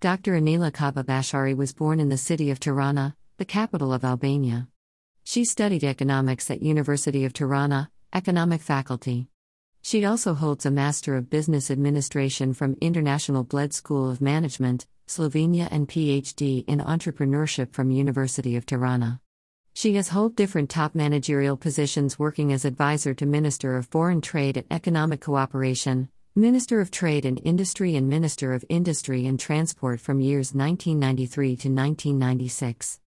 Dr. Anila Kaba Bashari was born in the city of Tirana, the capital of Albania. She studied economics at University of Tirana, economic faculty. She also holds a Master of Business Administration from International Bled School of Management, Slovenia and PhD in Entrepreneurship from University of Tirana. She has held different top managerial positions working as advisor to Minister of Foreign Trade and Economic Cooperation, Minister of Trade and Industry and Minister of Industry and Transport from years 1993 to 1996.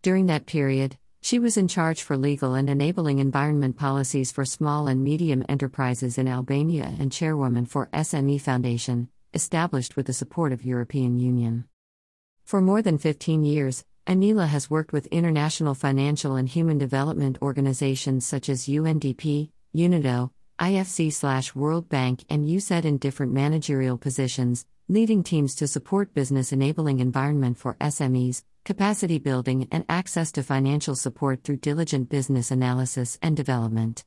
During that period, she was in charge for legal and enabling environment policies for small and medium enterprises in Albania and chairwoman for SME Foundation, established with the support of European Union. For more than 15 years, Anila has worked with international financial and human development organizations such as UNDP, UNIDO, IFC slash World Bank, and USAID in different managerial positions, leading teams to support business enabling environment for SMEs, capacity building, and access to financial support through diligent business analysis and development.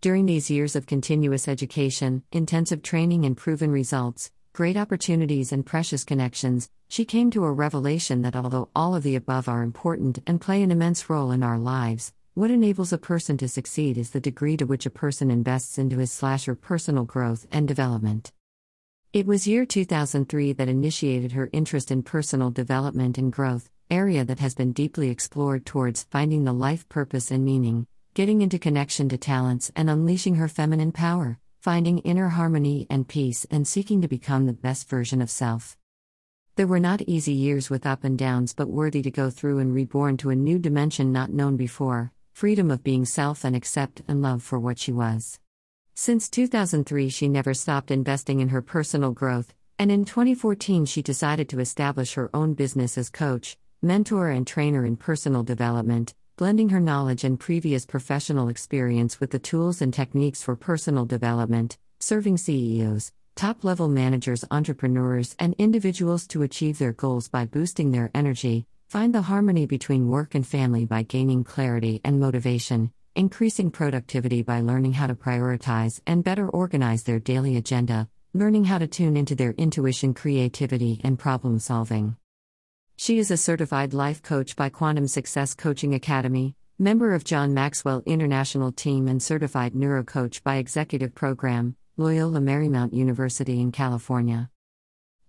During these years of continuous education, intensive training, and proven results, great opportunities, and precious connections, she came to a revelation that although all of the above are important and play an immense role in our lives, what enables a person to succeed is the degree to which a person invests into his slash her personal growth and development. It was year 2003 that initiated her interest in personal development and growth, area that has been deeply explored towards finding the life purpose and meaning, getting into connection to talents and unleashing her feminine power finding inner harmony and peace, and seeking to become the best version of self. There were not easy years with up and downs, but worthy to go through and reborn to a new dimension not known before freedom of being self and accept and love for what she was. Since 2003, she never stopped investing in her personal growth, and in 2014, she decided to establish her own business as coach, mentor, and trainer in personal development, blending her knowledge and previous professional experience with the tools and techniques for personal development, serving CEOs, top level managers, entrepreneurs, and individuals to achieve their goals by boosting their energy, find the harmony between work and family by gaining clarity and motivation, increasing productivity by learning how to prioritize and better organize their daily agenda, learning how to tune into their intuition, creativity, and problem solving. She is a certified life coach by Quantum Success Coaching Academy, member of John Maxwell International Team, and certified neurocoach by Executive Program, Loyola Marymount University in California.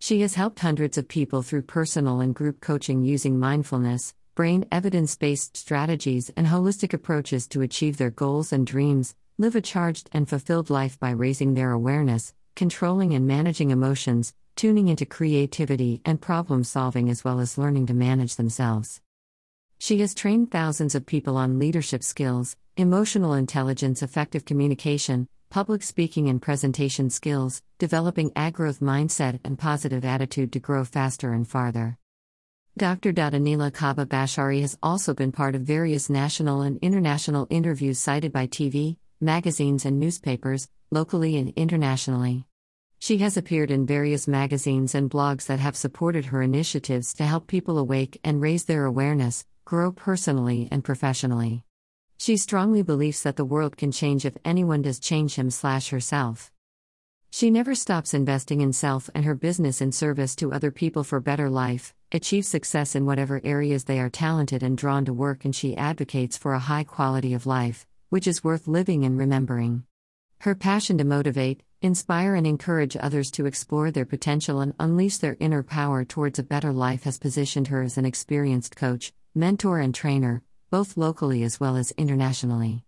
She has helped hundreds of people through personal and group coaching using mindfulness, brain evidence based strategies, and holistic approaches to achieve their goals and dreams, live a charged and fulfilled life by raising their awareness, controlling and managing emotions, tuning into creativity and problem solving as well as learning to manage themselves. She has trained thousands of people on leadership skills, emotional intelligence, effective communication, public speaking and presentation skills, developing a growth mindset and positive attitude to grow faster and farther. Dr. Anila Kaba Bashari has also been part of various national and international interviews cited by TV, magazines, and newspapers, locally and internationally. She has appeared in various magazines and blogs that have supported her initiatives to help people awake and raise their awareness, grow personally and professionally. She strongly believes that the world can change if anyone does change him slash herself. She never stops investing in self and her business in service to other people for better life, achieve success in whatever areas they are talented and drawn to work, and she advocates for a high quality of life, which is worth living and remembering. Her passion to motivate, inspire, and encourage others to explore their potential and unleash their inner power towards a better life has positioned her as an experienced coach, mentor, and trainer, both locally as well as internationally.